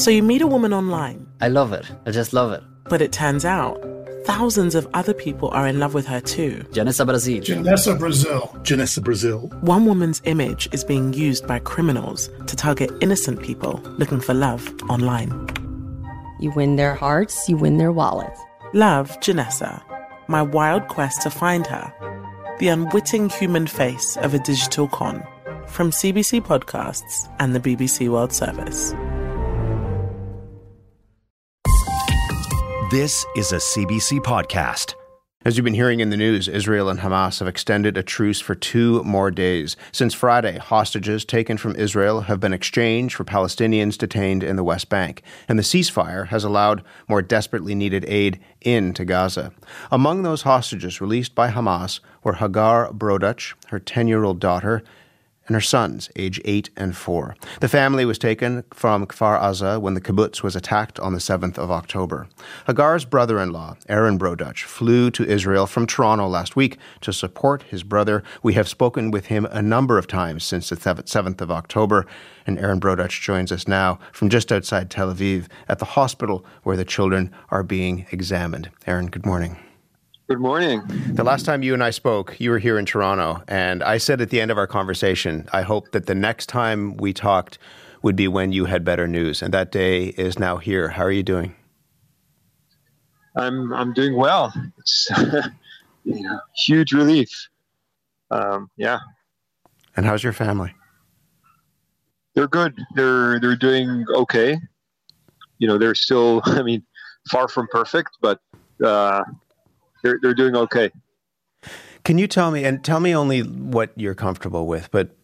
So you meet a woman online. I love it. I just love it. But it turns out thousands of other people are in love with her too. Janessa Brazil. Janessa Brazil. Janessa Brazil. One woman's image is being used by criminals to target innocent people looking for love online. You win their hearts, you win their wallets. Love, Janessa. My wild quest to find her. The unwitting human face of a digital con. From CBC Podcasts and the BBC World Service. This is a CBC podcast. As you've been hearing in the news, Israel and Hamas have extended a truce for two more days. Since Friday, hostages taken from Israel have been exchanged for Palestinians detained in the West Bank, and the ceasefire has allowed more desperately needed aid into Gaza. Among those hostages released by Hamas were Hagar Brodutch, her 10 year old daughter, and her sons, age 8 and 4. The family was taken from Kfar Aza when the kibbutz was attacked on the 7th of October. Hagar's brother-in-law, Aaron Brodutch, flew to Israel from Toronto last week to support his brother. We have spoken with him a number of times since the 7th of October, and Aaron Brodutch joins us now from just outside Tel Aviv at the hospital where the children are being examined. Aaron, good morning. Good morning. The last time you and I spoke, you were here in Toronto, and I said at the end of our conversation, I hope that the next time we talked would be when you had better news. And that day is now here. How are you doing? I'm I'm doing well. It's you know, huge relief. Um, yeah. And how's your family? They're good. They're they're doing okay. You know, they're still. I mean, far from perfect, but uh, they're they're doing okay. Can you tell me and tell me only what you're comfortable with, but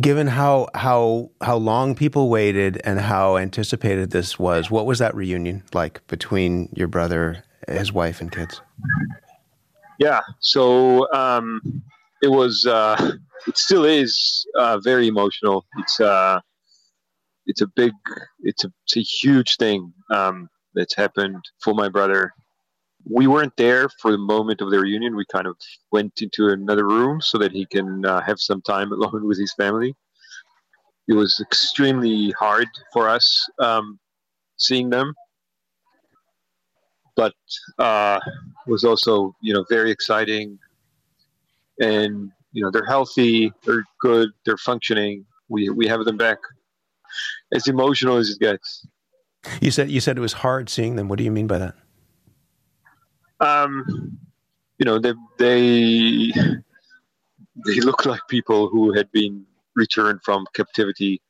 given how how how long people waited and how anticipated this was, what was that reunion like between your brother, his wife, and kids? Yeah, so um, it was. Uh, it still is uh, very emotional. It's uh, it's a big, it's a, it's a huge thing um, that's happened for my brother we weren't there for the moment of their reunion. We kind of went into another room so that he can uh, have some time alone with his family. It was extremely hard for us um, seeing them, but uh, was also, you know, very exciting. And you know, they're healthy, they're good, they're functioning. We we have them back. As emotional as it gets. You said you said it was hard seeing them. What do you mean by that? Um, you know, they they they look like people who had been returned from captivity.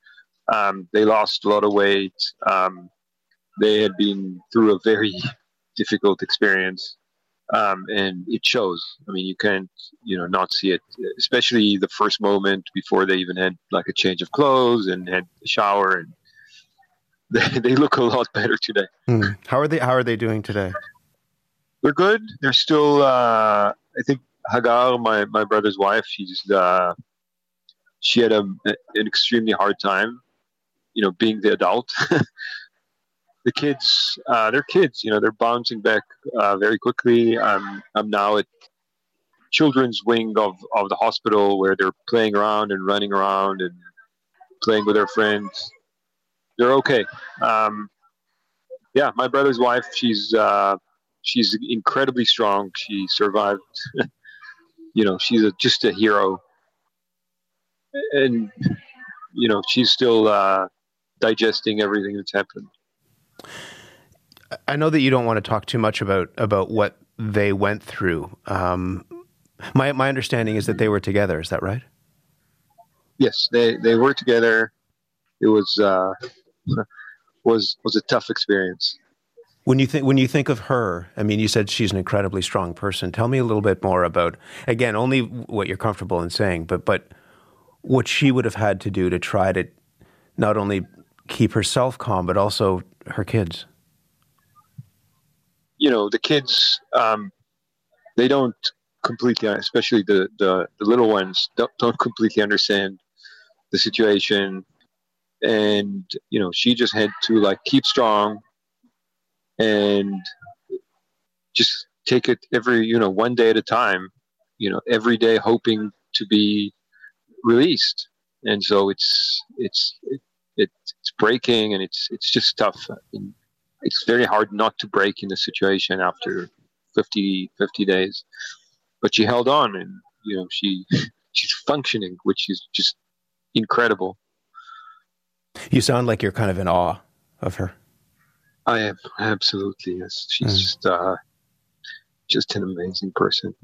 Um, they lost a lot of weight. Um, they had been through a very difficult experience, um, and it shows. I mean, you can't, you know, not see it. Especially the first moment before they even had like a change of clothes and had a shower, and they, they look a lot better today. Mm. How are they? How are they doing today? They're good. They're still. Uh, I think Hagar, my my brother's wife, she's uh, she had a, an extremely hard time, you know, being the adult. the kids, uh, they're kids. You know, they're bouncing back uh, very quickly. I'm I'm now at children's wing of of the hospital where they're playing around and running around and playing with their friends. They're okay. Um, yeah, my brother's wife, she's uh, she's incredibly strong. She survived. you know, she's a, just a hero, and you know, she's still uh, digesting everything that's happened. I know that you don't want to talk too much about about what they went through. Um, my my understanding is that they were together. Is that right? Yes, they they were together. It was uh, was was a tough experience. When you think when you think of her, I mean, you said she's an incredibly strong person. Tell me a little bit more about again, only what you're comfortable in saying, but but what she would have had to do to try to not only keep herself calm, but also her kids. You know, the kids, um, they don't completely, especially the, the, the little ones, don't, don't completely understand the situation. And, you know, she just had to like keep strong, and just take it every you know one day at a time you know every day hoping to be released and so it's it's it, it's breaking, and it's it's just tough. It's very hard not to break in the situation after 50, 50 days. But she held on, and you know she she's functioning, which is just incredible. You sound like you're kind of in awe of her. I am absolutely yes. She's mm. just uh, just an amazing person.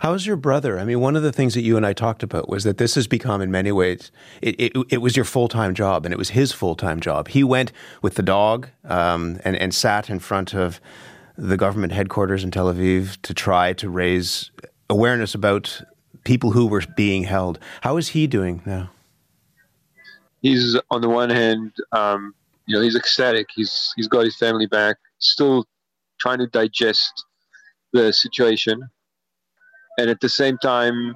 How's your brother? I mean, one of the things that you and I talked about was that this has become, in many ways, it, it, it was your full time job, and it was his full time job. He went with the dog um, and, and sat in front of the government headquarters in Tel Aviv to try to raise awareness about people who were being held. How is he doing now? He's on the one hand, um, you know, he's ecstatic. He's he's got his family back. Still trying to digest the situation and at the same time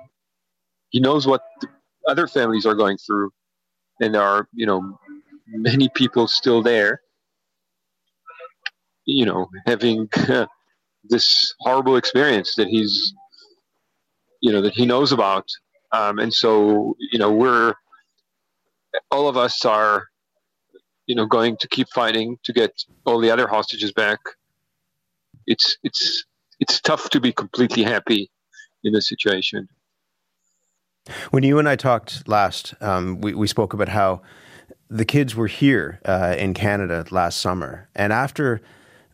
he knows what other families are going through and there are you know many people still there you know having this horrible experience that he's you know that he knows about um, and so you know we're all of us are you know going to keep fighting to get all the other hostages back it's it's it's tough to be completely happy in the situation. When you and I talked last, um, we, we spoke about how the kids were here uh, in Canada last summer. And after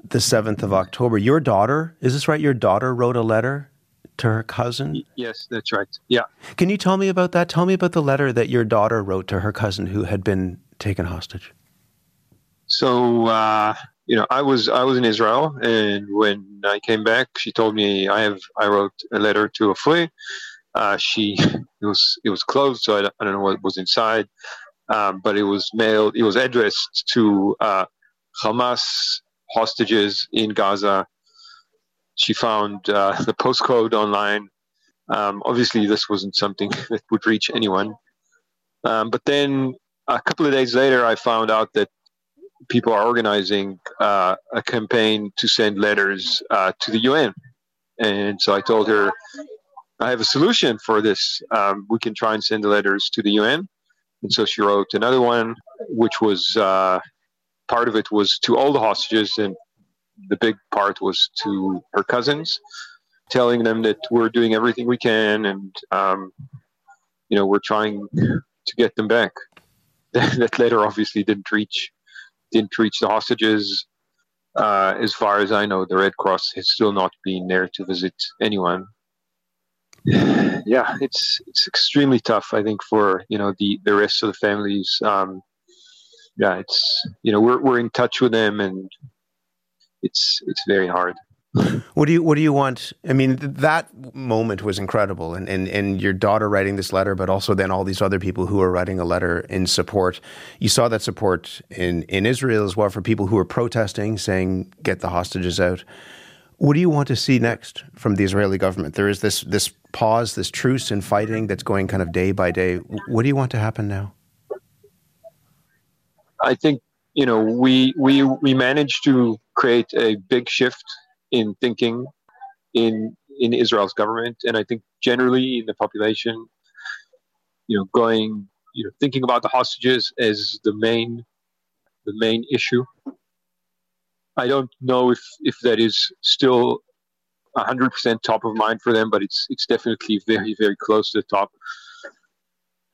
the 7th of October, your daughter, is this right? Your daughter wrote a letter to her cousin? Yes, that's right. Yeah. Can you tell me about that? Tell me about the letter that your daughter wrote to her cousin who had been taken hostage. So, uh, you know, I was I was in Israel, and when I came back, she told me I have I wrote a letter to Ofri. Uh, she it was it was closed, so I, I don't know what was inside, um, but it was mailed. It was addressed to uh, Hamas hostages in Gaza. She found uh, the postcode online. Um, obviously, this wasn't something that would reach anyone. Um, but then a couple of days later, I found out that people are organizing uh, a campaign to send letters uh, to the UN. And so I told her, I have a solution for this. Um, we can try and send the letters to the UN. And so she wrote another one, which was uh, part of it was to all the hostages, and the big part was to her cousins, telling them that we're doing everything we can and, um, you know, we're trying to get them back. that letter obviously didn't reach didn't reach the hostages. Uh, as far as I know, the Red Cross has still not been there to visit anyone. Yeah, it's it's extremely tough. I think for you know the the rest of the families. Um, yeah, it's you know we're we're in touch with them, and it's it's very hard. What do you What do you want? I mean, that moment was incredible, and, and and your daughter writing this letter, but also then all these other people who are writing a letter in support. You saw that support in in Israel as well for people who are protesting, saying get the hostages out. What do you want to see next from the Israeli government? There is this this pause, this truce in fighting that's going kind of day by day. What do you want to happen now? I think you know we we we managed to create a big shift in thinking in in Israel's government, and I think generally in the population, you know, going you know thinking about the hostages as the main the main issue. I don't know if if that is still hundred percent top of mind for them, but it's it's definitely very very close to the top.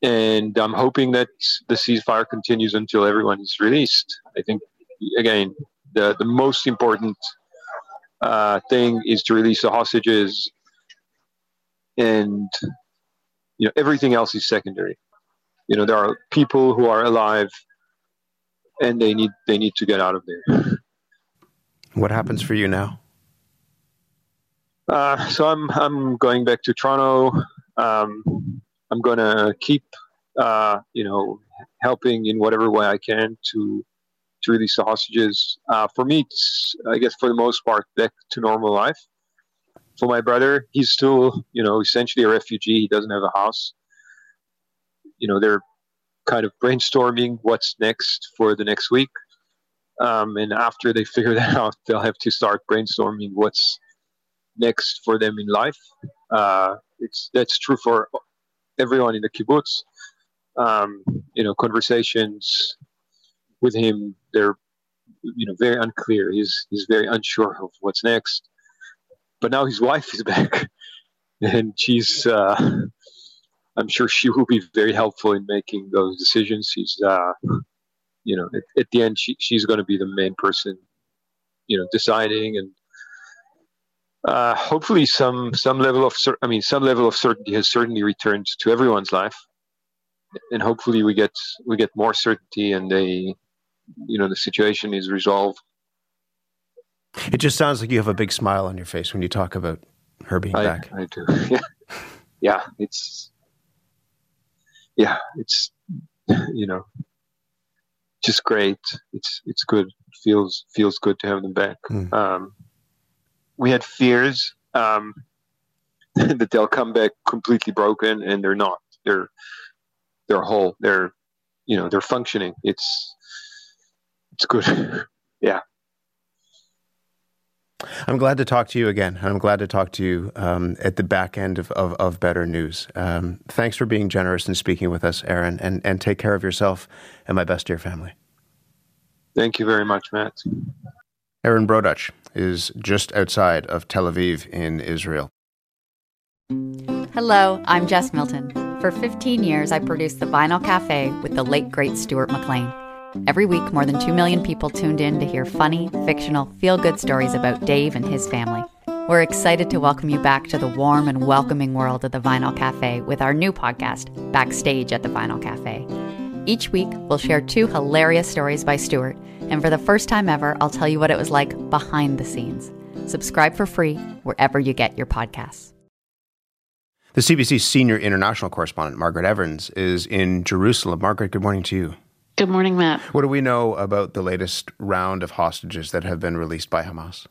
And I'm hoping that the ceasefire continues until everyone is released. I think again the the most important uh, thing is to release the hostages, and you know everything else is secondary. You know there are people who are alive, and they need they need to get out of there. What happens for you now? Uh, so I'm I'm going back to Toronto. Um, I'm going to keep uh, you know helping in whatever way I can to to release the hostages. Uh, for me, it's, I guess for the most part, back to normal life. For my brother, he's still, you know, essentially a refugee. He doesn't have a house. You know, they're kind of brainstorming what's next for the next week. Um, and after they figure that out, they'll have to start brainstorming what's next for them in life. Uh, it's that's true for everyone in the kibbutz. Um, you know, conversations with him, they're you know very unclear. He's he's very unsure of what's next. But now his wife is back, and she's. Uh, I'm sure she will be very helpful in making those decisions. She's, uh, you know, at, at, the end, she, she's going to be the main person, you know, deciding and uh, hopefully some some level of I mean some level of certainty has certainly returned to everyone's life, and hopefully we get we get more certainty and they you know the situation is resolved. It just sounds like you have a big smile on your face when you talk about her being I, back. I do. Yeah, yeah. It's yeah. It's you know just great. It's it's good. It feels feels good to have them back. Mm. Um, we had fears um, that they'll come back completely broken, and they're not. They're they're whole. They're you know they're functioning. It's it's good. yeah. I'm glad to talk to you again. I'm glad to talk to you um, at the back end of, of, of better news. Um, thanks for being generous and speaking with us, Aaron, and, and take care of yourself and my best to your family. Thank you very much, Matt. Aaron Brodutch is just outside of Tel Aviv in Israel. Hello, I'm Jess Milton. For 15 years, I produced The Vinyl Cafe with the late, great Stuart McLean. Every week, more than 2 million people tuned in to hear funny, fictional, feel good stories about Dave and his family. We're excited to welcome you back to the warm and welcoming world of the Vinyl Cafe with our new podcast, Backstage at the Vinyl Cafe. Each week, we'll share two hilarious stories by Stuart, and for the first time ever, I'll tell you what it was like behind the scenes. Subscribe for free wherever you get your podcasts. The CBC senior international correspondent, Margaret Evans, is in Jerusalem. Margaret, good morning to you. Good morning, Matt. What do we know about the latest round of hostages that have been released by Hamas?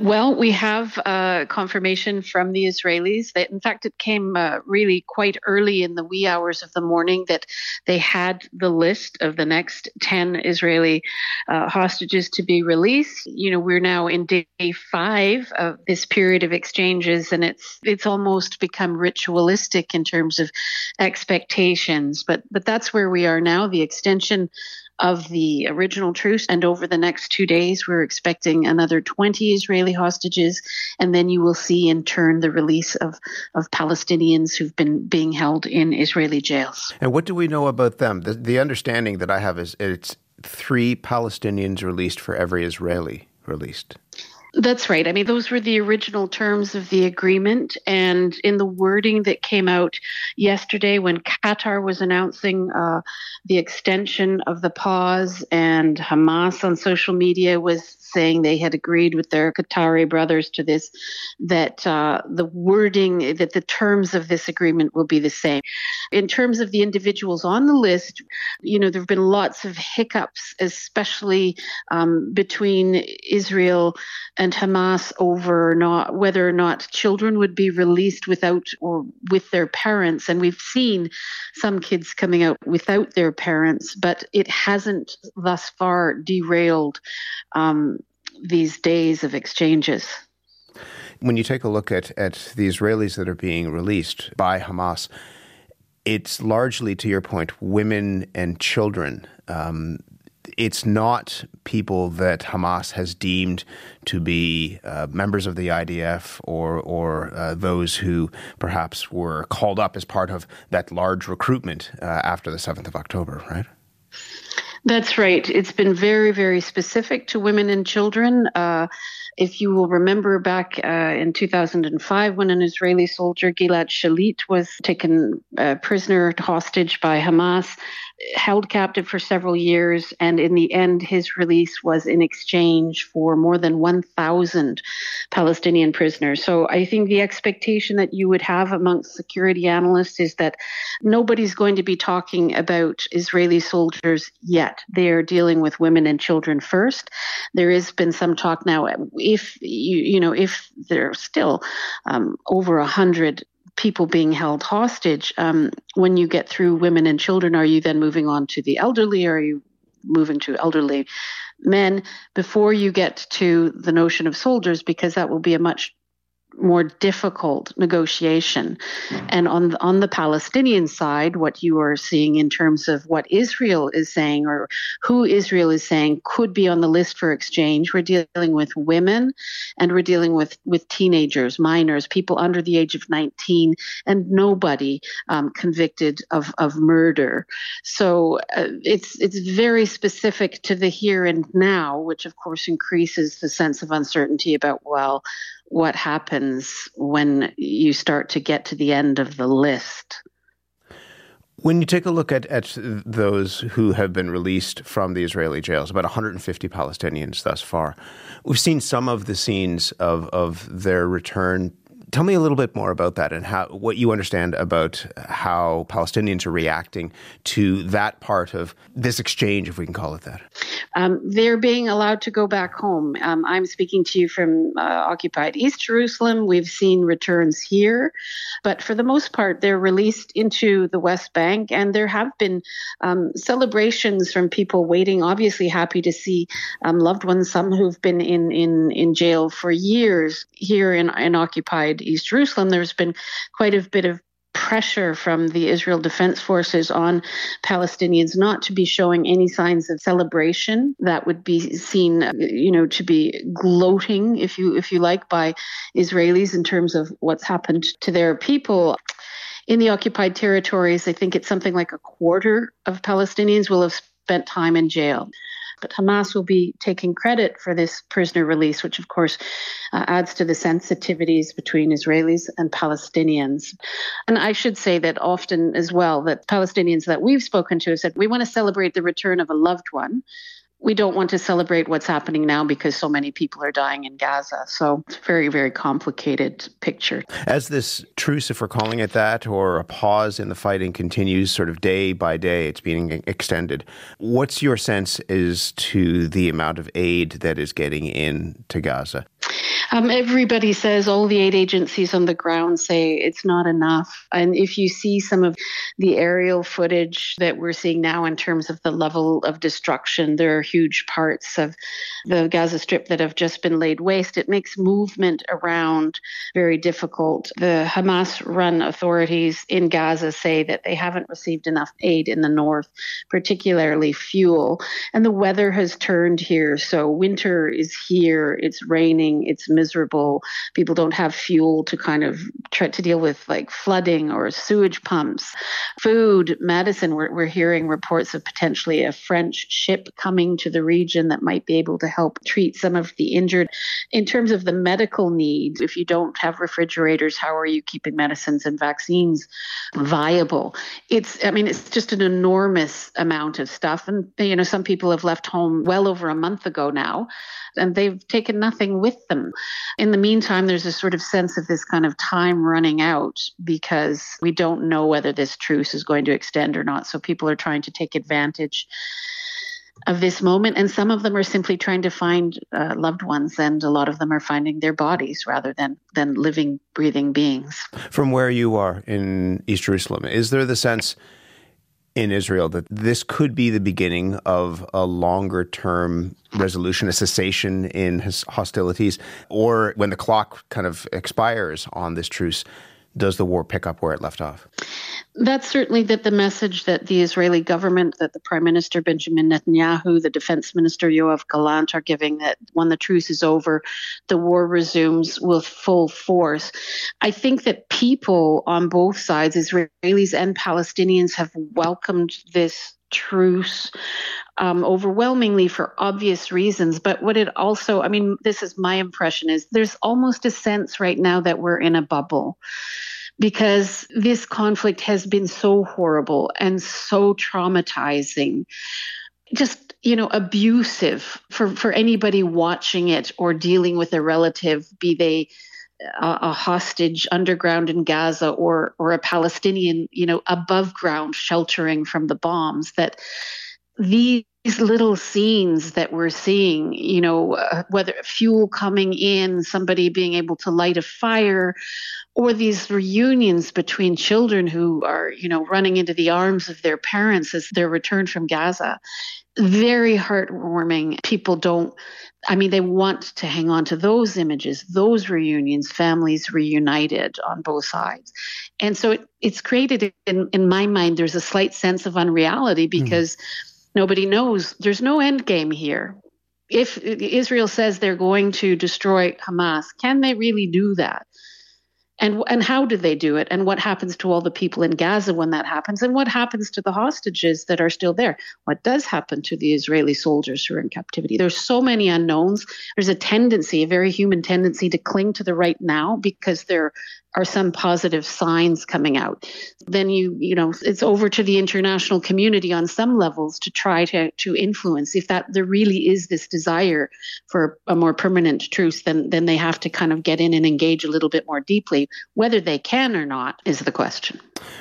Well, we have uh, confirmation from the Israelis that, in fact, it came uh, really quite early in the wee hours of the morning that they had the list of the next 10 Israeli uh, hostages to be released. You know, we're now in day five of this period of exchanges, and it's it's almost become ritualistic in terms of expectations. But but that's where we are now. The extension of the original truce. And over the next two days, we're expecting another 20 Israeli hostages. And then you will see in turn the release of, of Palestinians who've been being held in Israeli jails. And what do we know about them? The, the understanding that I have is it's three Palestinians released for every Israeli released. That's right. I mean, those were the original terms of the agreement. And in the wording that came out yesterday when Qatar was announcing uh, the extension of the pause, and Hamas on social media was saying they had agreed with their Qatari brothers to this, that uh, the wording, that the terms of this agreement will be the same. In terms of the individuals on the list, you know, there have been lots of hiccups, especially um, between Israel and Hamas over not whether or not children would be released without or with their parents. And we've seen some kids coming out without their parents, but it hasn't thus far derailed um, these days of exchanges. When you take a look at, at the Israelis that are being released by Hamas, it's largely, to your point, women and children. Um, it's not people that Hamas has deemed to be uh, members of the IDF or or uh, those who perhaps were called up as part of that large recruitment uh, after the seventh of October, right? That's right. It's been very, very specific to women and children. Uh, if you will remember back uh, in 2005, when an Israeli soldier, Gilad Shalit, was taken uh, prisoner hostage by Hamas, held captive for several years, and in the end, his release was in exchange for more than 1,000 Palestinian prisoners. So I think the expectation that you would have amongst security analysts is that nobody's going to be talking about Israeli soldiers yet. They are dealing with women and children first. There has been some talk now. If you you know if there are still um, over a hundred people being held hostage. Um, when you get through women and children, are you then moving on to the elderly? Or are you moving to elderly men before you get to the notion of soldiers? Because that will be a much more difficult negotiation. And on the, on the Palestinian side, what you are seeing in terms of what Israel is saying or who Israel is saying could be on the list for exchange, we're dealing with women and we're dealing with, with teenagers, minors, people under the age of 19, and nobody um, convicted of, of murder. So uh, it's it's very specific to the here and now, which of course increases the sense of uncertainty about well what happens when you start to get to the end of the list. When you take a look at, at those who have been released from the Israeli jails, about 150 Palestinians thus far, we've seen some of the scenes of, of their return Tell me a little bit more about that and how what you understand about how Palestinians are reacting to that part of this exchange, if we can call it that. Um, they're being allowed to go back home. Um, I'm speaking to you from uh, occupied East Jerusalem. We've seen returns here, but for the most part, they're released into the West Bank, and there have been um, celebrations from people waiting, obviously happy to see um, loved ones, some who've been in, in, in jail for years here in, in occupied East Jerusalem, there's been quite a bit of pressure from the Israel Defense Forces on Palestinians not to be showing any signs of celebration that would be seen you know to be gloating if you if you like by Israelis in terms of what's happened to their people. In the occupied territories I think it's something like a quarter of Palestinians will have spent time in jail but Hamas will be taking credit for this prisoner release, which of course uh, adds to the sensitivities between Israelis and Palestinians. And I should say that often as well, that Palestinians that we've spoken to have said, we want to celebrate the return of a loved one we don't want to celebrate what's happening now because so many people are dying in Gaza. So it's a very, very complicated picture. As this truce, if we're calling it that, or a pause in the fighting continues sort of day by day, it's being extended. What's your sense as to the amount of aid that is getting into Gaza? Um, everybody says, all the aid agencies on the ground say it's not enough. And if you see some of the aerial footage that we're seeing now in terms of the level of destruction, there are huge parts of the Gaza Strip that have just been laid waste. It makes movement around very difficult. The Hamas run authorities in Gaza say that they haven't received enough aid in the north, particularly fuel. And the weather has turned here. So winter is here, it's raining, it's miserable. People don't have fuel to kind of try to deal with like flooding or sewage pumps. Food, medicine, we're, we're hearing reports of potentially a French ship coming to the region that might be able to help treat some of the injured. In terms of the medical needs, if you don't have refrigerators, how are you keeping medicines and vaccines viable? It's, I mean, it's just an enormous amount of stuff. And, you know, some people have left home well over a month ago now and they've taken nothing with them. In the meantime, there's a sort of sense of this kind of time running out because we don't know whether this truce is going to extend or not. So people are trying to take advantage of this moment and some of them are simply trying to find uh, loved ones and a lot of them are finding their bodies rather than than living breathing beings from where you are in east jerusalem is there the sense in Israel that this could be the beginning of a longer term resolution, a cessation in hostilities, or when the clock kind of expires on this truce, does the war pick up where it left off? That's certainly that the message that the Israeli government, that the Prime Minister Benjamin Netanyahu, the Defense Minister Yoav Gallant are giving that when the truce is over, the war resumes with full force. I think that people on both sides, Israelis and Palestinians, have welcomed this truce um, overwhelmingly for obvious reasons. But what it also, I mean, this is my impression, is there's almost a sense right now that we're in a bubble because this conflict has been so horrible and so traumatizing. Just, you know, abusive for, for anybody watching it or dealing with a relative, be they a, a, hostage underground in Gaza or or a Palestinian, you know, above ground sheltering from the bombs that these little scenes that we're seeing, you know, uh, whether fuel coming in, somebody being able to light a fire, or these reunions between children who are, you know, running into the arms of their parents as they're returned from Gaza. Very heartwarming. People don't, I mean, they want to hang on to those images, those reunions, families reunited on both sides. And so it, it's created, in, in my mind, there's a slight sense of unreality hmm. because. Mm Nobody knows. There's no end game here. If Israel says they're going to destroy Hamas, can they really do that? And, and how do they do it? And what happens to all the people in Gaza when that happens? And what happens to the hostages that are still there? What does happen to the Israeli soldiers who are in captivity? There's so many unknowns. There's a tendency, a very human tendency, to cling to the right now because there are some positive signs coming out. Then you you know it's over to the international community on some levels to try to to influence. If that there really is this desire for a more permanent truce then then they have to kind of get in and engage a little bit more deeply. Whether they can or not is the question.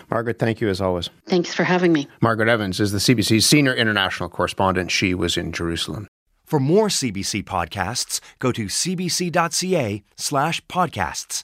Margaret thank you as always. Thanks for having me. Margaret evans is the cbc's senior international correspondent. She was in jerusalem. For more cbc podcasts go to cbc.ca slash podcasts